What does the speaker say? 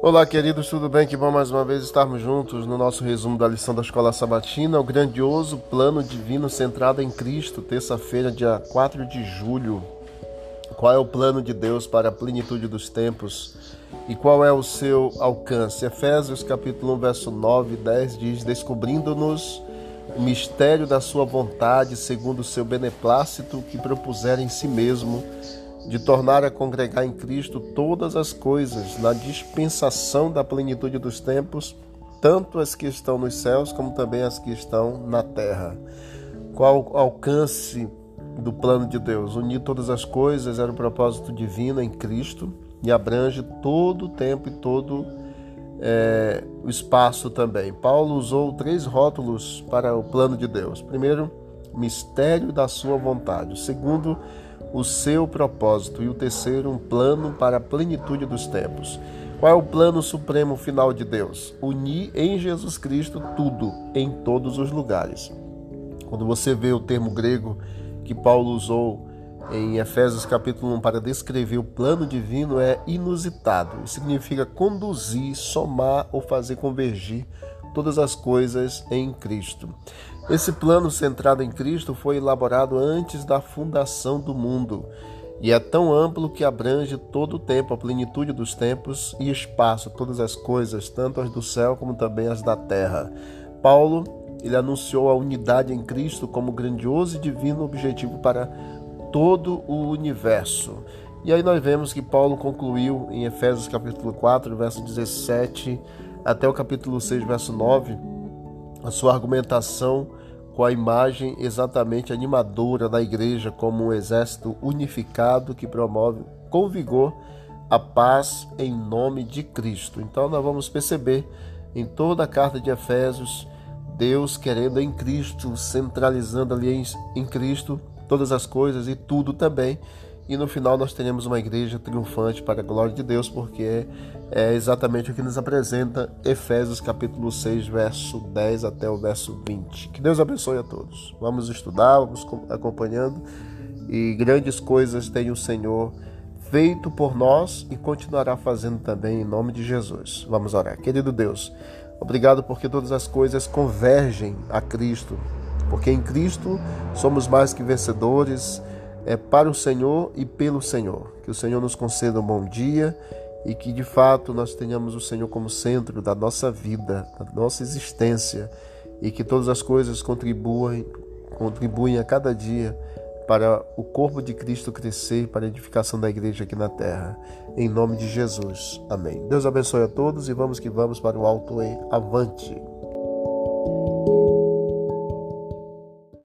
Olá, queridos, tudo bem? Que bom mais uma vez estarmos juntos no nosso resumo da lição da Escola Sabatina, o grandioso plano divino centrado em Cristo, terça-feira, dia 4 de julho. Qual é o plano de Deus para a plenitude dos tempos e qual é o seu alcance? Efésios capítulo 1, verso 9 e 10 diz: Descobrindo-nos o mistério da sua vontade, segundo o seu beneplácito que propuser em si mesmo de tornar a congregar em Cristo todas as coisas na dispensação da plenitude dos tempos, tanto as que estão nos céus como também as que estão na terra. Qual alcance do plano de Deus? Unir todas as coisas era o propósito divino em Cristo e abrange todo o tempo e todo é, o espaço também. Paulo usou três rótulos para o plano de Deus. Primeiro, mistério da sua vontade. Segundo, o seu propósito. E o terceiro, um plano para a plenitude dos tempos. Qual é o plano supremo final de Deus? Unir em Jesus Cristo tudo, em todos os lugares. Quando você vê o termo grego que Paulo usou em Efésios capítulo 1 para descrever o plano divino é inusitado. Significa conduzir, somar ou fazer convergir todas as coisas em Cristo. Esse plano centrado em Cristo foi elaborado antes da fundação do mundo e é tão amplo que abrange todo o tempo, a plenitude dos tempos e espaço, todas as coisas, tanto as do céu como também as da terra. Paulo, ele anunciou a unidade em Cristo como grandioso e divino objetivo para todo o universo. E aí nós vemos que Paulo concluiu em Efésios capítulo 4, verso 17 até o capítulo 6, verso 9, a sua argumentação com a imagem exatamente animadora da igreja como um exército unificado que promove com vigor a paz em nome de Cristo. Então nós vamos perceber em toda a carta de Efésios Deus querendo em Cristo, centralizando ali em, em Cristo todas as coisas e tudo também. E no final nós teremos uma igreja triunfante para a glória de Deus, porque é, exatamente o que nos apresenta Efésios capítulo 6, verso 10 até o verso 20. Que Deus abençoe a todos. Vamos estudar, vamos acompanhando e grandes coisas tem o Senhor feito por nós e continuará fazendo também em nome de Jesus. Vamos orar. Querido Deus, obrigado porque todas as coisas convergem a Cristo porque em Cristo somos mais que vencedores é, para o Senhor e pelo Senhor. Que o Senhor nos conceda um bom dia e que de fato nós tenhamos o Senhor como centro da nossa vida, da nossa existência e que todas as coisas contribuem, contribuem a cada dia para o corpo de Cristo crescer, para a edificação da igreja aqui na terra. Em nome de Jesus. Amém. Deus abençoe a todos e vamos que vamos para o alto e avante.